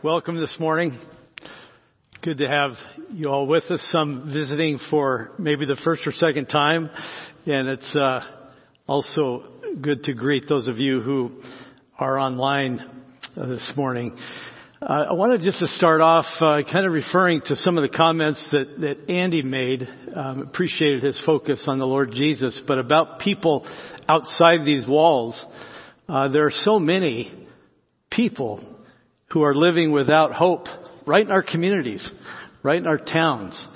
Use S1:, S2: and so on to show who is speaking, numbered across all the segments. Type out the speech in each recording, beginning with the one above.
S1: Welcome this morning. Good to have you all with us. Some visiting for maybe the first or second time, and it's uh, also good to greet those of you who are online uh, this morning. Uh, I wanted just to start off uh, kind of referring to some of the comments that, that Andy made. Um, appreciated his focus on the Lord Jesus, but about people outside these walls. Uh, there are so many people who are living without hope right in our communities, right in our towns.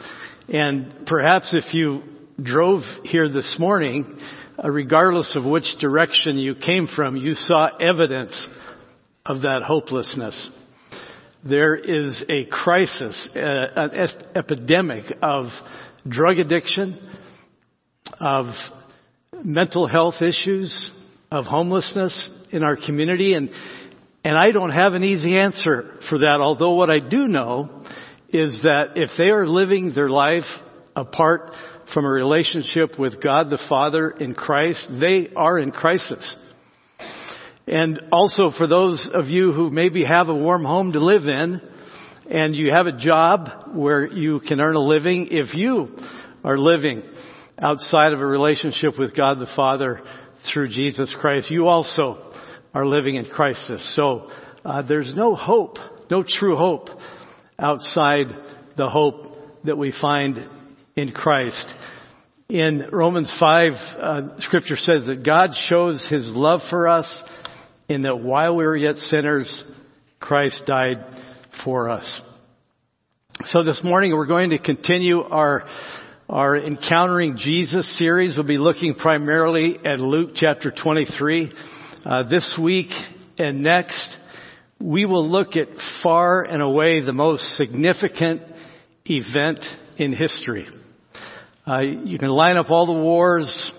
S1: And perhaps if you drove here this morning, uh, regardless of which direction you came from, you saw evidence of that hopelessness. There is a crisis, uh, an epidemic of drug addiction, of mental health issues, of homelessness in our community, and and I don't have an easy answer for that, although what I do know is that if they are living their life apart from a relationship with God the Father in Christ, they are in crisis. And also for those of you who maybe have a warm home to live in and you have a job where you can earn a living, if you are living outside of a relationship with God the Father through Jesus Christ, you also are living in crisis. So uh, there's no hope, no true hope outside the hope that we find in Christ. In Romans 5, uh, scripture says that God shows his love for us in that while we were yet sinners, Christ died for us. So this morning we're going to continue our our Encountering Jesus series. We'll be looking primarily at Luke chapter 23. Uh, this week and next, we will look at far and away the most significant event in history. Uh, you can line up all the wars,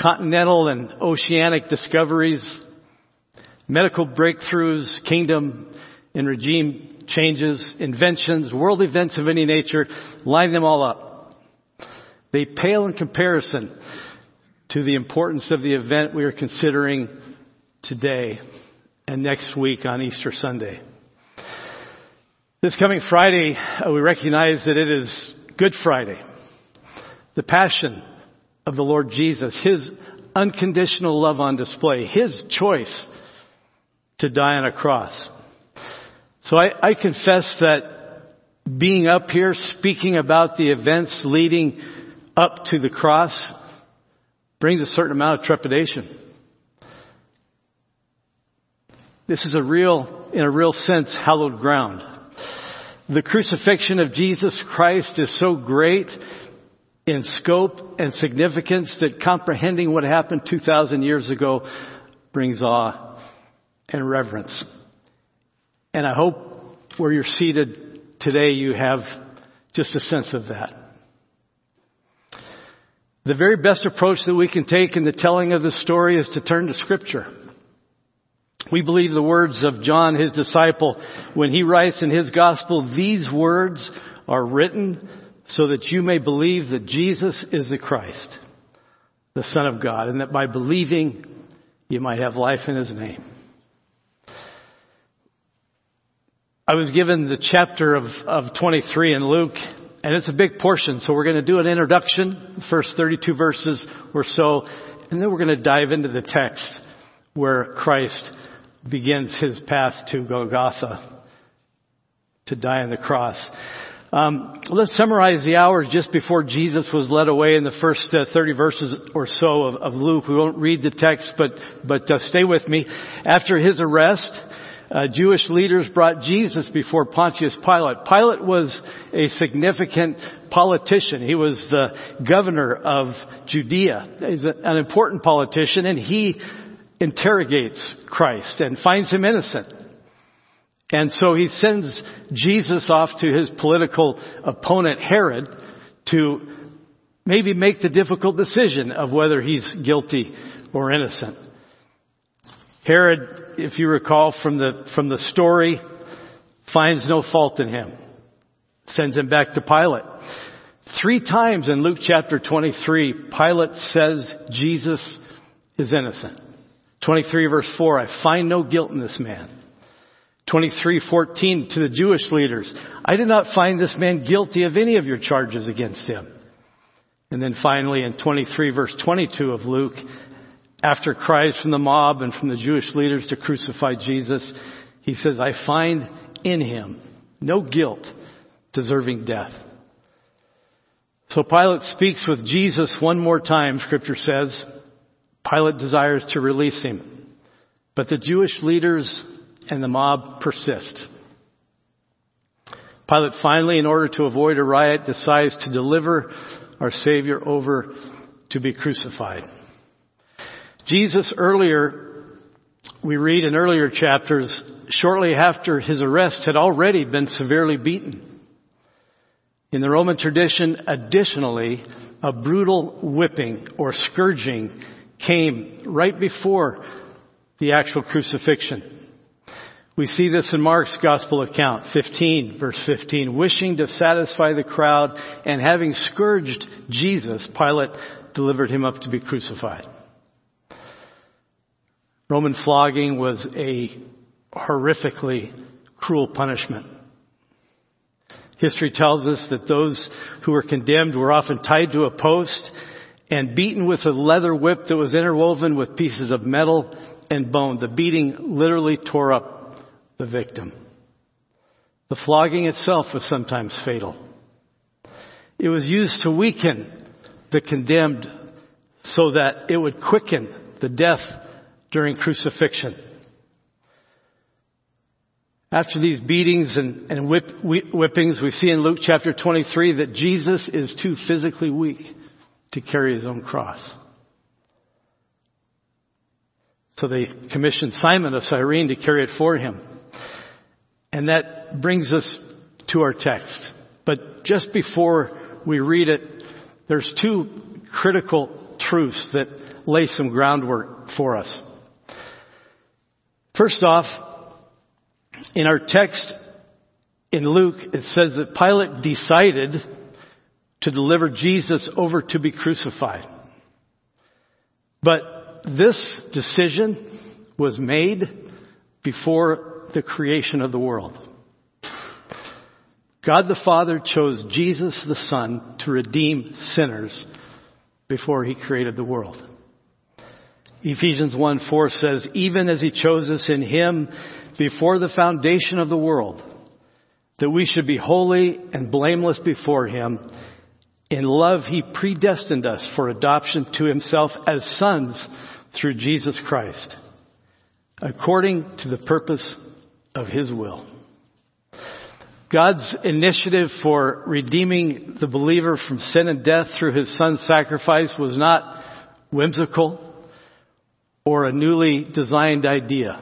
S1: continental and oceanic discoveries, medical breakthroughs, kingdom and regime changes, inventions, world events of any nature, line them all up. They pale in comparison to the importance of the event we are considering today and next week on Easter Sunday. This coming Friday, uh, we recognize that it is Good Friday. The passion of the Lord Jesus, His unconditional love on display, His choice to die on a cross. So I, I confess that being up here speaking about the events leading up to the cross brings a certain amount of trepidation. This is a real, in a real sense, hallowed ground. The crucifixion of Jesus Christ is so great in scope and significance that comprehending what happened 2,000 years ago brings awe and reverence. And I hope where you're seated today you have just a sense of that. The very best approach that we can take in the telling of the story is to turn to scripture. We believe the words of John, his disciple, when he writes in his gospel, these words are written so that you may believe that Jesus is the Christ, the Son of God, and that by believing you might have life in his name. I was given the chapter of, of 23 in Luke, and it's a big portion, so we're going to do an introduction, first 32 verses or so, and then we're going to dive into the text where Christ begins his path to Golgotha to die on the cross. Um, let's summarize the hours just before Jesus was led away in the first uh, 30 verses or so of, of, Luke. We won't read the text, but but uh, stay with me. After his arrest, uh, Jewish leaders brought Jesus before Pontius Pilate. Pilate was a significant politician. He was the governor of Judea. He's an important politician, and he interrogates Christ and finds him innocent. And so he sends Jesus off to his political opponent Herod to maybe make the difficult decision of whether he's guilty or innocent. Herod, if you recall from the, from the story, finds no fault in him. Sends him back to Pilate. Three times in Luke chapter 23, Pilate says Jesus is innocent. 23 verse 4, I find no guilt in this man. 23:14 to the Jewish leaders, I did not find this man guilty of any of your charges against him. And then finally in 23 verse 22 of Luke, after cries from the mob and from the Jewish leaders to crucify Jesus, he says, I find in him no guilt deserving death. So Pilate speaks with Jesus one more time, scripture says. Pilate desires to release him. But the Jewish leaders and the mob persist. Pilate finally, in order to avoid a riot, decides to deliver our Savior over to be crucified. Jesus earlier, we read in earlier chapters, shortly after his arrest had already been severely beaten. In the Roman tradition, additionally, a brutal whipping or scourging came right before the actual crucifixion. We see this in Mark's gospel account, 15, verse 15. Wishing to satisfy the crowd and having scourged Jesus, Pilate delivered him up to be crucified. Roman flogging was a horrifically cruel punishment. History tells us that those who were condemned were often tied to a post and beaten with a leather whip that was interwoven with pieces of metal and bone. The beating literally tore up the victim. The flogging itself was sometimes fatal. It was used to weaken the condemned so that it would quicken the death during crucifixion. After these beatings and, and whip, whippings, we see in Luke chapter 23 that Jesus is too physically weak to carry his own cross. So they commissioned Simon of Cyrene to carry it for him. And that brings us to our text. But just before we read it, there's two critical truths that lay some groundwork for us. First off, in our text in Luke, it says that Pilate decided to deliver Jesus over to be crucified. But this decision was made before the creation of the world. God the Father chose Jesus the Son to redeem sinners before he created the world. Ephesians 1 4 says, even as he chose us in him before the foundation of the world, that we should be holy and blameless before him. In love, he predestined us for adoption to himself as sons through Jesus Christ, according to the purpose of His will. God's initiative for redeeming the believer from sin and death through His Son's sacrifice was not whimsical or a newly designed idea.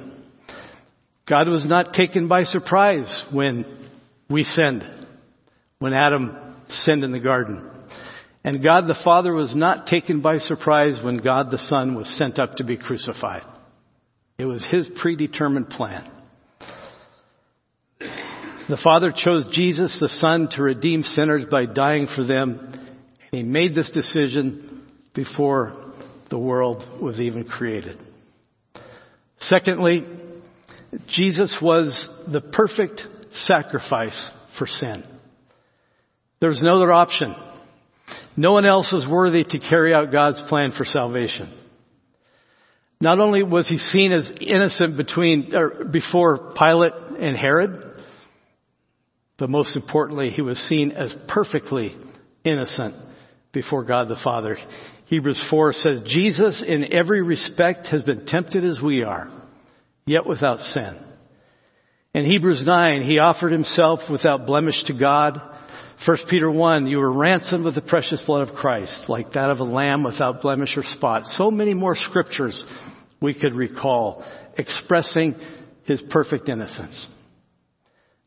S1: God was not taken by surprise when we sinned, when Adam sinned in the garden. And God the Father was not taken by surprise when God the Son was sent up to be crucified. It was His predetermined plan. The Father chose Jesus, the Son, to redeem sinners by dying for them. And He made this decision before the world was even created. Secondly, Jesus was the perfect sacrifice for sin. There was no other option. No one else was worthy to carry out God's plan for salvation. Not only was he seen as innocent between, or before Pilate and Herod, but most importantly, he was seen as perfectly innocent before God the Father. Hebrews 4 says, Jesus in every respect has been tempted as we are, yet without sin. In Hebrews 9, he offered himself without blemish to God. 1 Peter 1, you were ransomed with the precious blood of Christ, like that of a lamb without blemish or spot. So many more scriptures we could recall expressing his perfect innocence.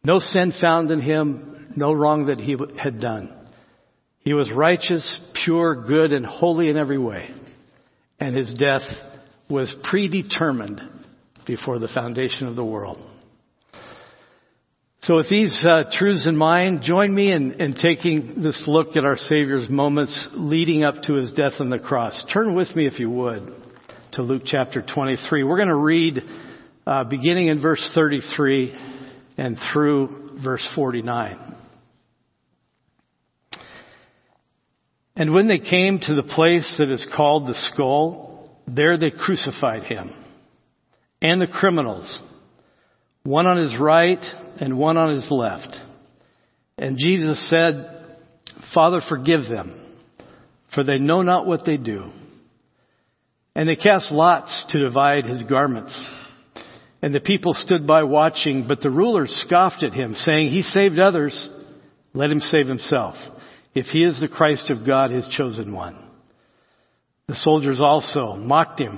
S1: No sin found in him, no wrong that he had done. He was righteous, pure, good, and holy in every way. And his death was predetermined before the foundation of the world. So with these uh, truths in mind, join me in, in taking this look at our Savior's moments leading up to his death on the cross. Turn with me, if you would, to Luke chapter 23. We're going to read uh, beginning in verse 33 and through verse 49. And when they came to the place that is called the skull, there they crucified him and the criminals, one on his right and one on his left. And Jesus said, Father, forgive them, for they know not what they do. And they cast lots to divide his garments. And the people stood by watching, but the rulers scoffed at him, saying, He saved others, let him save himself if he is the Christ of God, his chosen one. The soldiers also mocked him,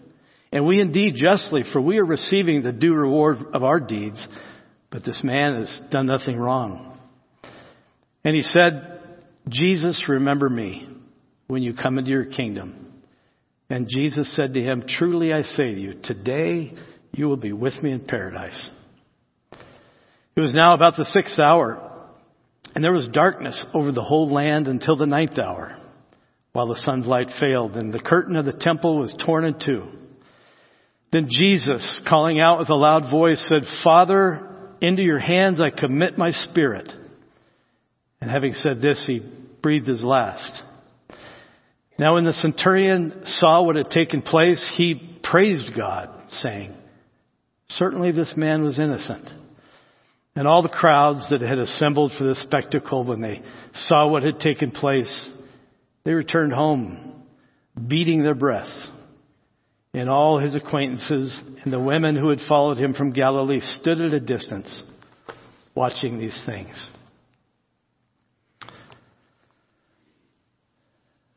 S1: And we indeed justly, for we are receiving the due reward of our deeds, but this man has done nothing wrong. And he said, Jesus, remember me when you come into your kingdom. And Jesus said to him, Truly I say to you, today you will be with me in paradise. It was now about the sixth hour. And there was darkness over the whole land until the ninth hour, while the sun's light failed, and the curtain of the temple was torn in two. Then Jesus, calling out with a loud voice, said, Father, into your hands I commit my spirit. And having said this, he breathed his last. Now when the centurion saw what had taken place, he praised God, saying, Certainly this man was innocent. And all the crowds that had assembled for this spectacle, when they saw what had taken place, they returned home, beating their breasts. And all his acquaintances and the women who had followed him from Galilee stood at a distance, watching these things.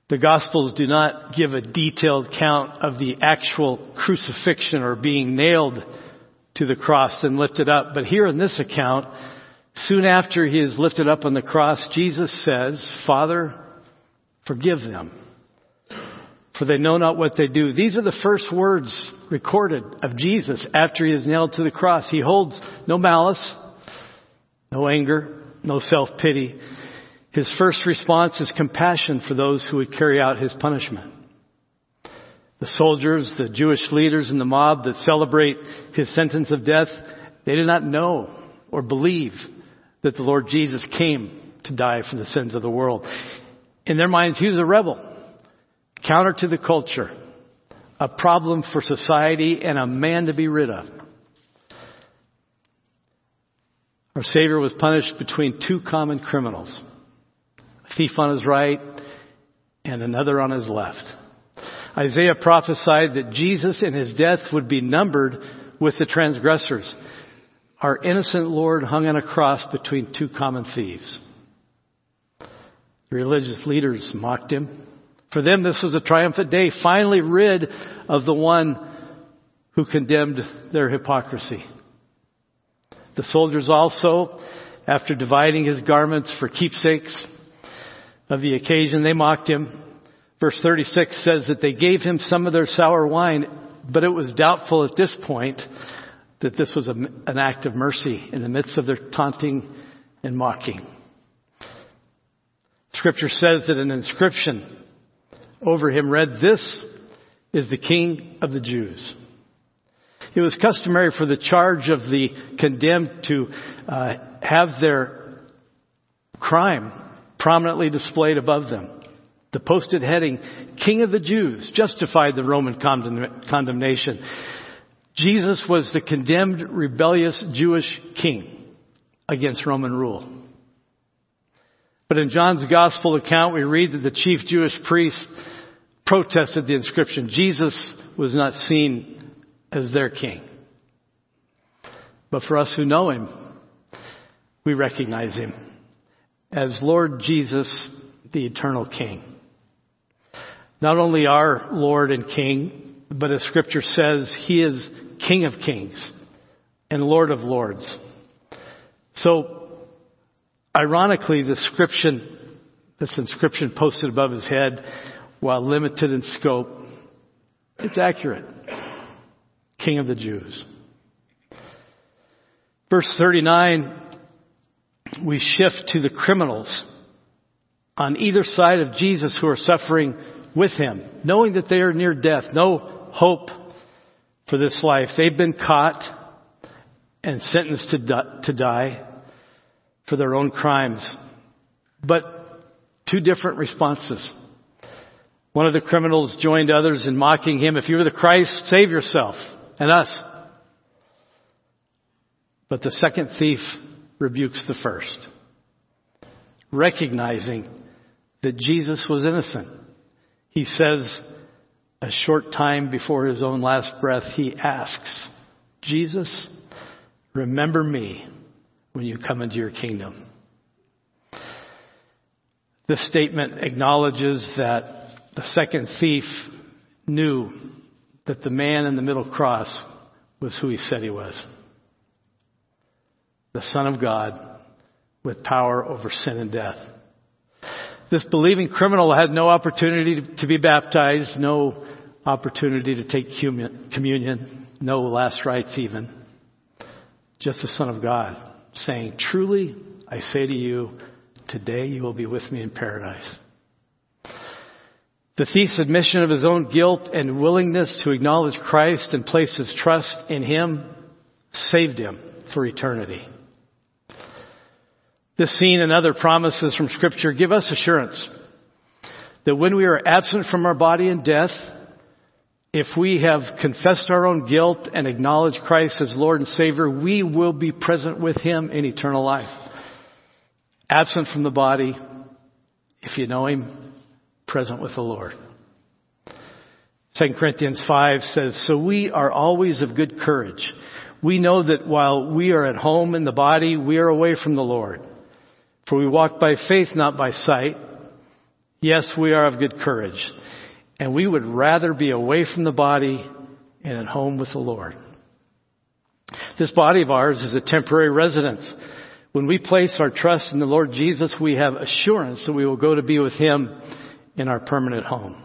S1: The Gospels do not give a detailed count of the actual crucifixion or being nailed to the cross and lifted up. But here in this account, soon after he is lifted up on the cross, Jesus says, Father, forgive them, for they know not what they do. These are the first words recorded of Jesus after he is nailed to the cross. He holds no malice, no anger, no self-pity. His first response is compassion for those who would carry out his punishment. The soldiers, the Jewish leaders and the mob that celebrate his sentence of death, they did not know or believe that the Lord Jesus came to die for the sins of the world. In their minds, he was a rebel, counter to the culture, a problem for society, and a man to be rid of. Our Savior was punished between two common criminals, a thief on his right and another on his left. Isaiah prophesied that Jesus in his death would be numbered with the transgressors. Our innocent Lord hung on a cross between two common thieves. The religious leaders mocked him. For them, this was a triumphant day, finally rid of the one who condemned their hypocrisy. The soldiers also, after dividing his garments for keepsakes of the occasion, they mocked him. Verse 36 says that they gave him some of their sour wine, but it was doubtful at this point that this was an act of mercy in the midst of their taunting and mocking. Scripture says that an inscription over him read, This is the King of the Jews. It was customary for the charge of the condemned to uh, have their crime prominently displayed above them. The posted heading, King of the Jews, justified the Roman condemnation. Jesus was the condemned rebellious Jewish king against Roman rule. But in John's gospel account, we read that the chief Jewish priest protested the inscription. Jesus was not seen as their king. But for us who know him, we recognize him as Lord Jesus, the eternal king not only our Lord and King, but as scripture says, He is King of kings and Lord of lords. So Ironically, the inscription, this inscription posted above his head, while limited in scope, it's accurate. King of the Jews. Verse 39, we shift to the criminals on either side of Jesus who are suffering with him, knowing that they are near death, no hope for this life. They've been caught and sentenced to, die, to die for their own crimes. But two different responses. One of the criminals joined others in mocking him, if you are the Christ, save yourself and us. But the second thief rebukes the first, recognizing that Jesus was innocent. He says, a short time before his own last breath, he asks, Jesus, remember me when you come into your kingdom. This statement acknowledges that the second thief knew that the man in the middle cross was who he said he was. The Son of God with power over sin and death. This believing criminal had no opportunity to be baptized, no opportunity to take communion, no last rites even. Just the Son of God saying, truly, I say to you, today you will be with me in paradise. The thief's admission of his own guilt and willingness to acknowledge Christ and place his trust in him saved him for eternity. This scene and other promises from scripture give us assurance that when we are absent from our body in death, if we have confessed our own guilt and acknowledged Christ as Lord and Savior, we will be present with Him in eternal life. Absent from the body, if you know Him, present with the Lord. 2 Corinthians 5 says, So we are always of good courage. We know that while we are at home in the body, we are away from the Lord. For we walk by faith, not by sight. Yes, we are of good courage. And we would rather be away from the body and at home with the Lord. This body of ours is a temporary residence. When we place our trust in the Lord Jesus, we have assurance that we will go to be with Him in our permanent home.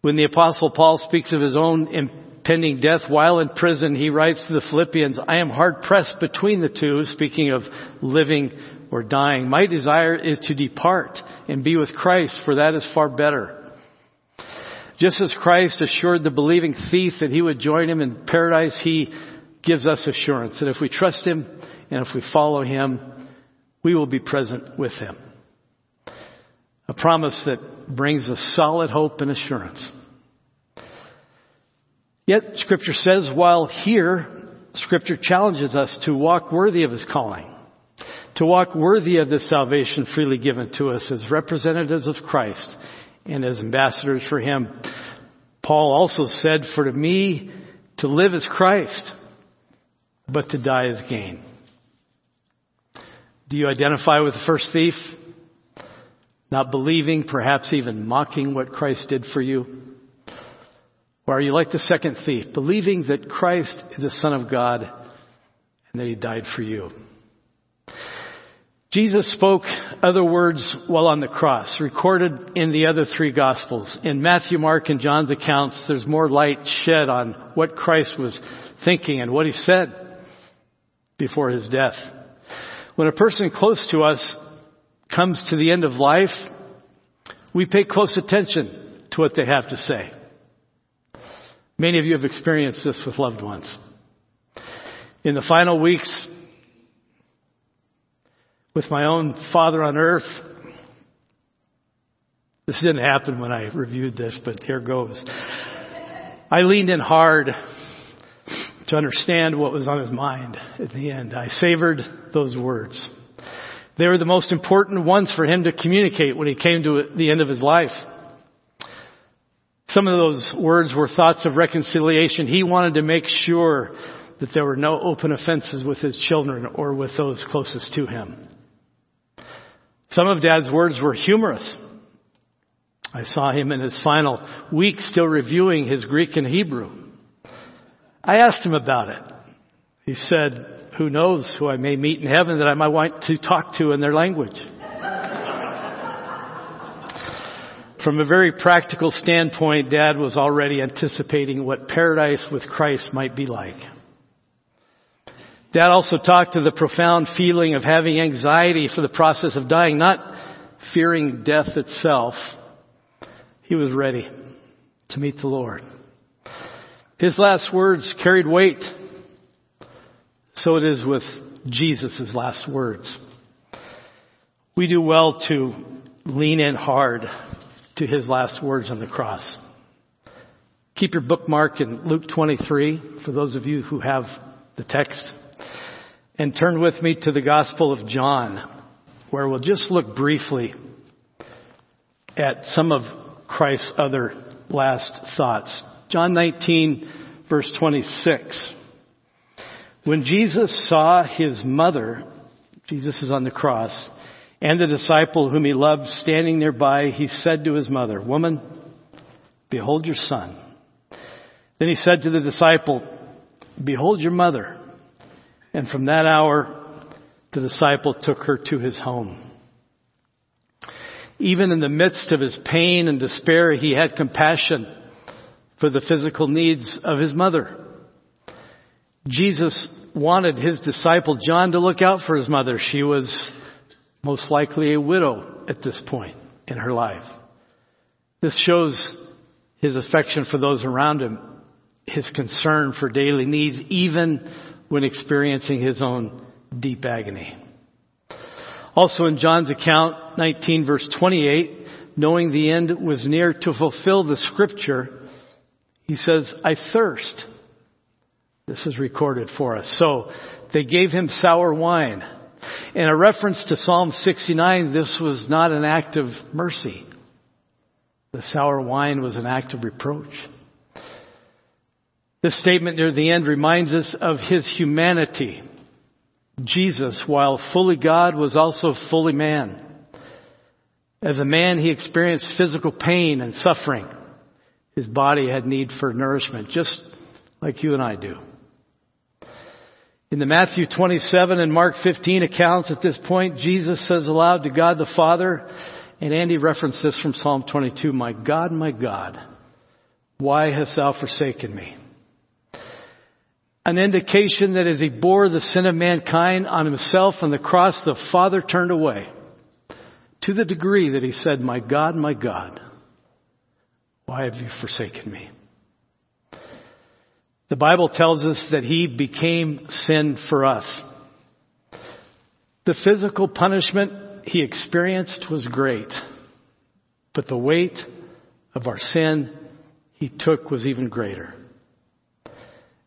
S1: When the apostle Paul speaks of his own impending death while in prison, he writes to the Philippians, I am hard pressed between the two, speaking of living or dying. My desire is to depart and be with Christ, for that is far better. Just as Christ assured the believing thief that he would join him in paradise, he gives us assurance that if we trust him and if we follow him, we will be present with him. A promise that brings us solid hope and assurance. Yet scripture says while here, scripture challenges us to walk worthy of his calling. To walk worthy of the salvation freely given to us as representatives of Christ and as ambassadors for him. Paul also said, for to me to live is Christ, but to die is gain. Do you identify with the first thief? Not believing, perhaps even mocking what Christ did for you? Or are you like the second thief, believing that Christ is the Son of God and that He died for you? Jesus spoke other words while on the cross, recorded in the other three Gospels. In Matthew, Mark, and John's accounts, there's more light shed on what Christ was thinking and what He said before His death. When a person close to us comes to the end of life, we pay close attention to what they have to say. Many of you have experienced this with loved ones. In the final weeks, with my own father on earth, this didn't happen when I reviewed this, but here goes. I leaned in hard to understand what was on his mind at the end. I savored those words. They were the most important ones for him to communicate when he came to the end of his life. Some of those words were thoughts of reconciliation. He wanted to make sure that there were no open offenses with his children or with those closest to him. Some of dad's words were humorous. I saw him in his final week still reviewing his Greek and Hebrew. I asked him about it. He said, who knows who I may meet in heaven that I might want to talk to in their language. From a very practical standpoint, Dad was already anticipating what paradise with Christ might be like. Dad also talked to the profound feeling of having anxiety for the process of dying, not fearing death itself. He was ready to meet the Lord. His last words carried weight. So it is with Jesus' last words. We do well to lean in hard to his last words on the cross. Keep your bookmark in Luke 23 for those of you who have the text. And turn with me to the Gospel of John, where we'll just look briefly at some of Christ's other last thoughts. John 19 verse 26. When Jesus saw his mother, Jesus is on the cross, and the disciple whom he loved standing nearby, he said to his mother, Woman, behold your son. Then he said to the disciple, Behold your mother. And from that hour, the disciple took her to his home. Even in the midst of his pain and despair, he had compassion for the physical needs of his mother. Jesus wanted his disciple John to look out for his mother. She was most likely a widow at this point in her life. This shows his affection for those around him, his concern for daily needs, even when experiencing his own deep agony. Also in John's account, 19 verse 28, knowing the end was near to fulfill the scripture, he says, I thirst. This is recorded for us. So they gave him sour wine. In a reference to Psalm 69, this was not an act of mercy. The sour wine was an act of reproach. This statement near the end reminds us of his humanity. Jesus, while fully God, was also fully man. As a man, he experienced physical pain and suffering. His body had need for nourishment, just like you and I do. In the Matthew 27 and Mark 15 accounts at this point, Jesus says aloud to God the Father, and Andy referenced this from Psalm 22, My God, my God, why hast thou forsaken me? An indication that as he bore the sin of mankind on himself on the cross, the Father turned away to the degree that he said, My God, my God, why have you forsaken me? The Bible tells us that he became sin for us. The physical punishment he experienced was great, but the weight of our sin he took was even greater.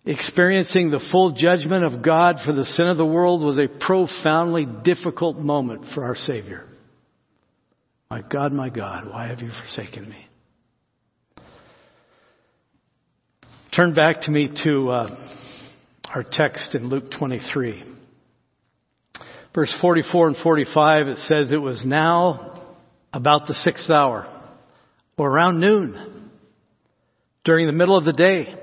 S1: Experiencing the full judgment of God for the sin of the world was a profoundly difficult moment for our Savior. My God, my God, why have you forsaken me? Turn back to me to uh, our text in Luke 23. Verse 44 and 45, it says, It was now about the sixth hour, or around noon, during the middle of the day,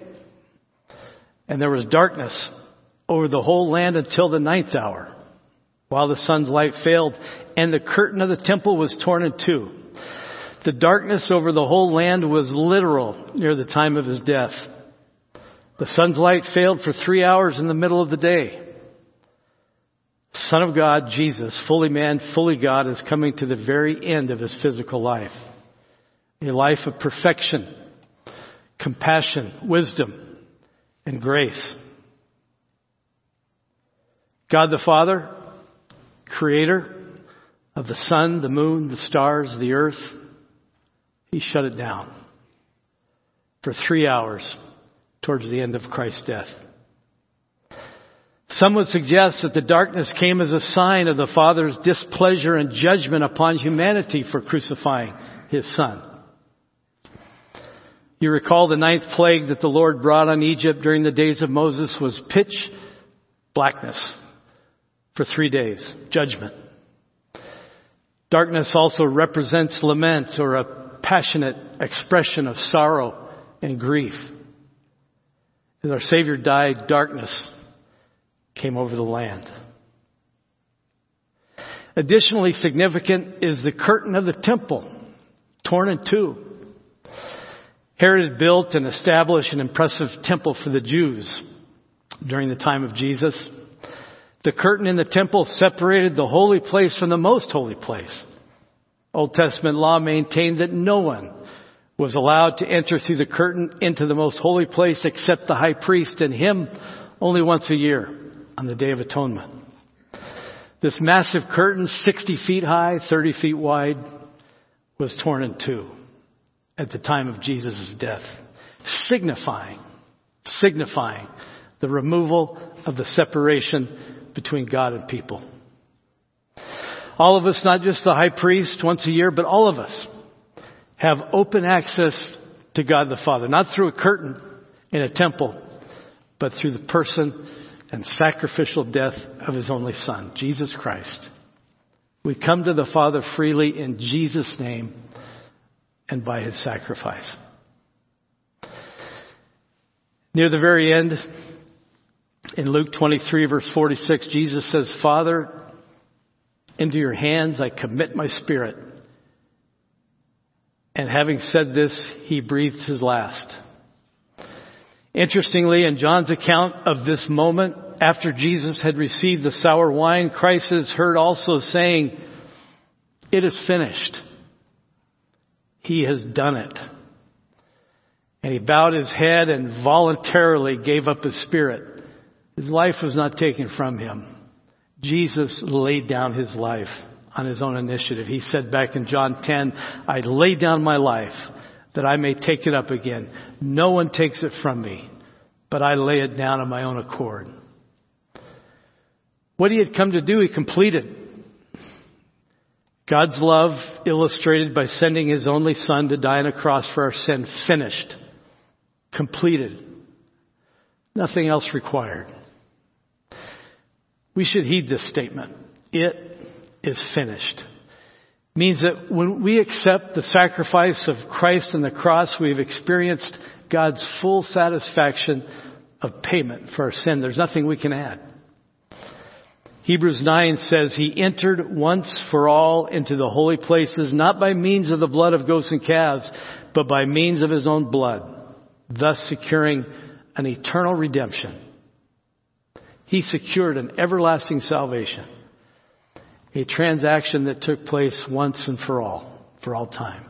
S1: and there was darkness over the whole land until the ninth hour, while the sun's light failed, and the curtain of the temple was torn in two. The darkness over the whole land was literal near the time of his death. The sun's light failed for three hours in the middle of the day. Son of God, Jesus, fully man, fully God, is coming to the very end of his physical life. A life of perfection, compassion, wisdom, and grace. God the Father, creator of the sun, the moon, the stars, the earth, he shut it down for three hours towards the end of Christ's death. Some would suggest that the darkness came as a sign of the Father's displeasure and judgment upon humanity for crucifying His Son. You recall the ninth plague that the Lord brought on Egypt during the days of Moses was pitch blackness for three days, judgment. Darkness also represents lament or a passionate expression of sorrow and grief. As our Savior died, darkness came over the land. Additionally significant is the curtain of the temple, torn in two. Herod built and established an impressive temple for the Jews during the time of Jesus. The curtain in the temple separated the holy place from the most holy place. Old Testament law maintained that no one was allowed to enter through the curtain into the most holy place except the high priest and him only once a year on the Day of Atonement. This massive curtain, 60 feet high, 30 feet wide, was torn in two at the time of Jesus' death, signifying, signifying the removal of the separation between God and people. All of us, not just the high priest once a year, but all of us have open access to God the Father, not through a curtain in a temple, but through the person and sacrificial death of His only Son, Jesus Christ. We come to the Father freely in Jesus' name and by His sacrifice. Near the very end, in Luke 23 verse 46, Jesus says, Father, into your hands I commit my spirit. And having said this, he breathed his last. Interestingly, in John's account of this moment, after Jesus had received the sour wine, Christ is heard also saying, it is finished. He has done it. And he bowed his head and voluntarily gave up his spirit. His life was not taken from him. Jesus laid down his life on his own initiative. He said back in John 10, I lay down my life that I may take it up again. No one takes it from me, but I lay it down of my own accord. What he had come to do, he completed. God's love illustrated by sending his only son to die on a cross for our sin, finished, completed. Nothing else required. We should heed this statement. It is finished. Means that when we accept the sacrifice of Christ on the cross, we've experienced God's full satisfaction of payment for our sin. There's nothing we can add. Hebrews 9 says he entered once for all into the holy places, not by means of the blood of goats and calves, but by means of his own blood, thus securing an eternal redemption he secured an everlasting salvation. A transaction that took place once and for all, for all time.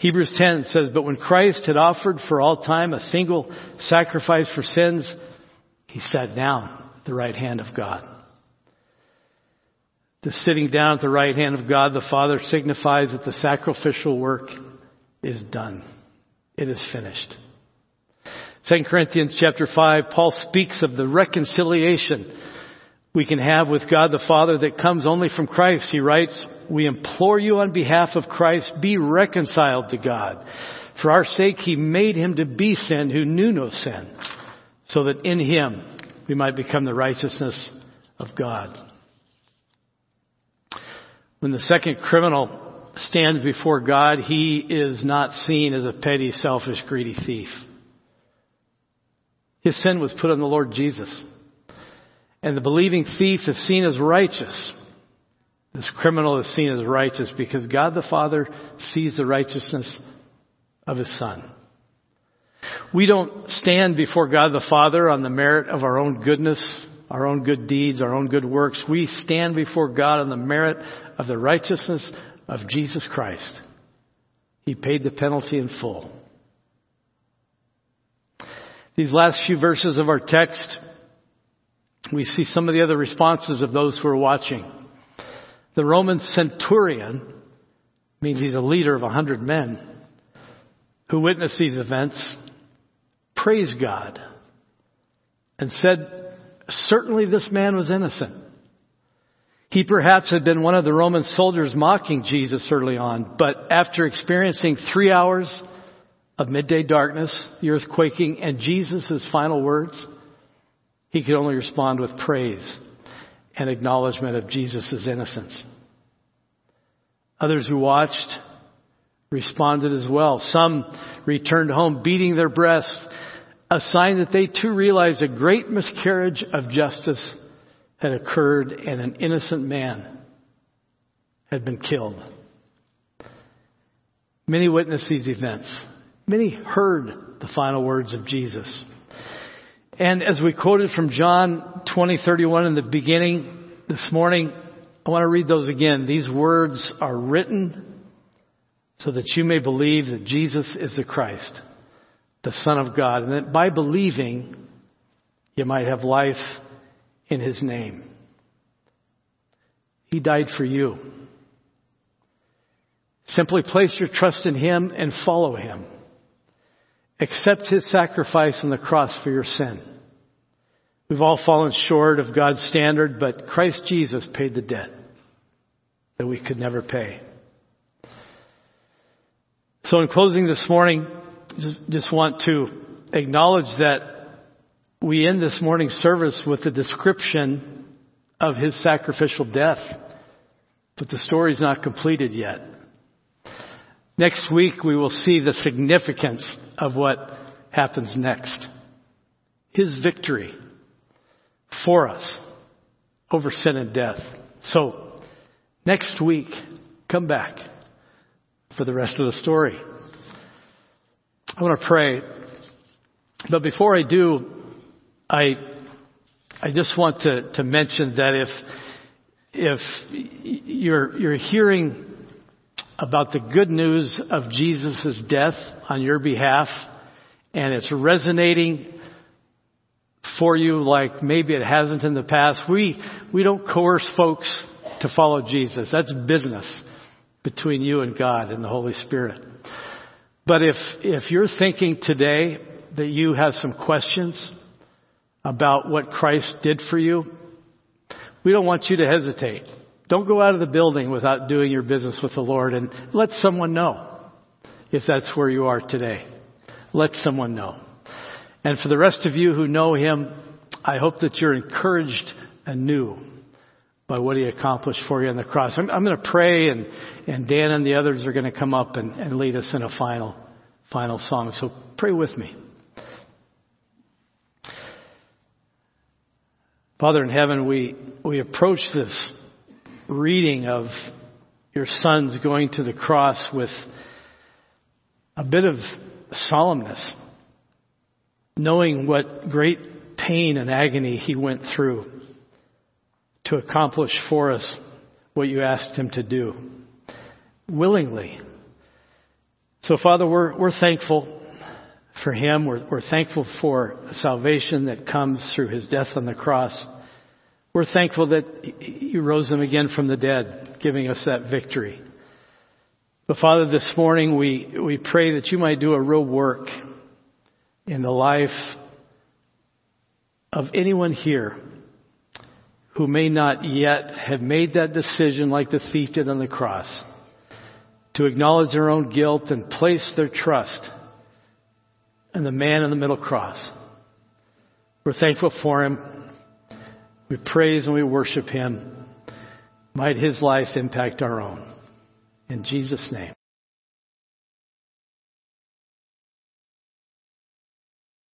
S1: Hebrews 10 says, But when Christ had offered for all time a single sacrifice for sins, he sat down at the right hand of God. The sitting down at the right hand of God the Father signifies that the sacrificial work is done. It is finished. 2 Corinthians chapter 5, Paul speaks of the reconciliation we can have with God the Father that comes only from Christ. He writes, We implore you on behalf of Christ, be reconciled to God. For our sake, He made Him to be sin who knew no sin, so that in Him we might become the righteousness of God. When the second criminal stands before God, he is not seen as a petty, selfish, greedy thief. His sin was put on the Lord Jesus. And the believing thief is seen as righteous. This criminal is seen as righteous because God the Father sees the righteousness of His Son. We don't stand before God the Father on the merit of our own goodness, our own good deeds, our own good works. We stand before God on the merit of the righteousness of Jesus Christ. He paid the penalty in full. These last few verses of our text, we see some of the other responses of those who are watching. The Roman centurion means he's a leader of a hundred men who witnessed these events, praised God, and said, certainly this man was innocent. He perhaps had been one of the Roman soldiers mocking Jesus early on, but after experiencing three hours of midday darkness, the earth quaking, and Jesus' final words, he could only respond with praise and acknowledgement of Jesus' innocence. Others who watched responded as well. Some returned home beating their breasts, a sign that they too realized a great miscarriage of justice had occurred and an innocent man had been killed. Many witnessed these events. Many heard the final words of Jesus. And as we quoted from John 20:31 in the beginning this morning, I want to read those again. These words are written so that you may believe that Jesus is the Christ, the Son of God, and that by believing you might have life in his name. He died for you. Simply place your trust in him and follow him. Accept his sacrifice on the cross for your sin. We've all fallen short of God's standard, but Christ Jesus paid the debt that we could never pay. So in closing this morning, just, want to acknowledge that we end this morning's service with the description of his sacrificial death, but the story is not completed yet. Next week we will see the significance of what happens next. His victory for us over sin and death. So, next week, come back for the rest of the story. I want to pray. But before I do, I, I just want to, to mention that if, if you're, you're hearing about the good news of Jesus' death on your behalf and it's resonating for you like maybe it hasn't in the past. We, we don't coerce folks to follow Jesus. That's business between you and God and the Holy Spirit. But if, if you're thinking today that you have some questions about what Christ did for you, we don't want you to hesitate. Don't go out of the building without doing your business with the Lord and let someone know if that's where you are today. Let someone know. And for the rest of you who know Him, I hope that you're encouraged anew by what He accomplished for you on the cross. I'm, I'm going to pray and, and Dan and the others are going to come up and, and lead us in a final, final song. So pray with me. Father in heaven, we, we approach this reading of your sons going to the cross with a bit of solemnness, knowing what great pain and agony he went through to accomplish for us what you asked him to do willingly. So Father, we're, we're thankful for him. We're, we're thankful for salvation that comes through his death on the cross. We're thankful that you rose him again from the dead, giving us that victory. But Father, this morning we, we pray that you might do a real work in the life of anyone here who may not yet have made that decision like the thief did on the cross to acknowledge their own guilt and place their trust in the man on the middle cross. We're thankful for him. We praise and we worship Him. Might His life impact our own. In Jesus' name.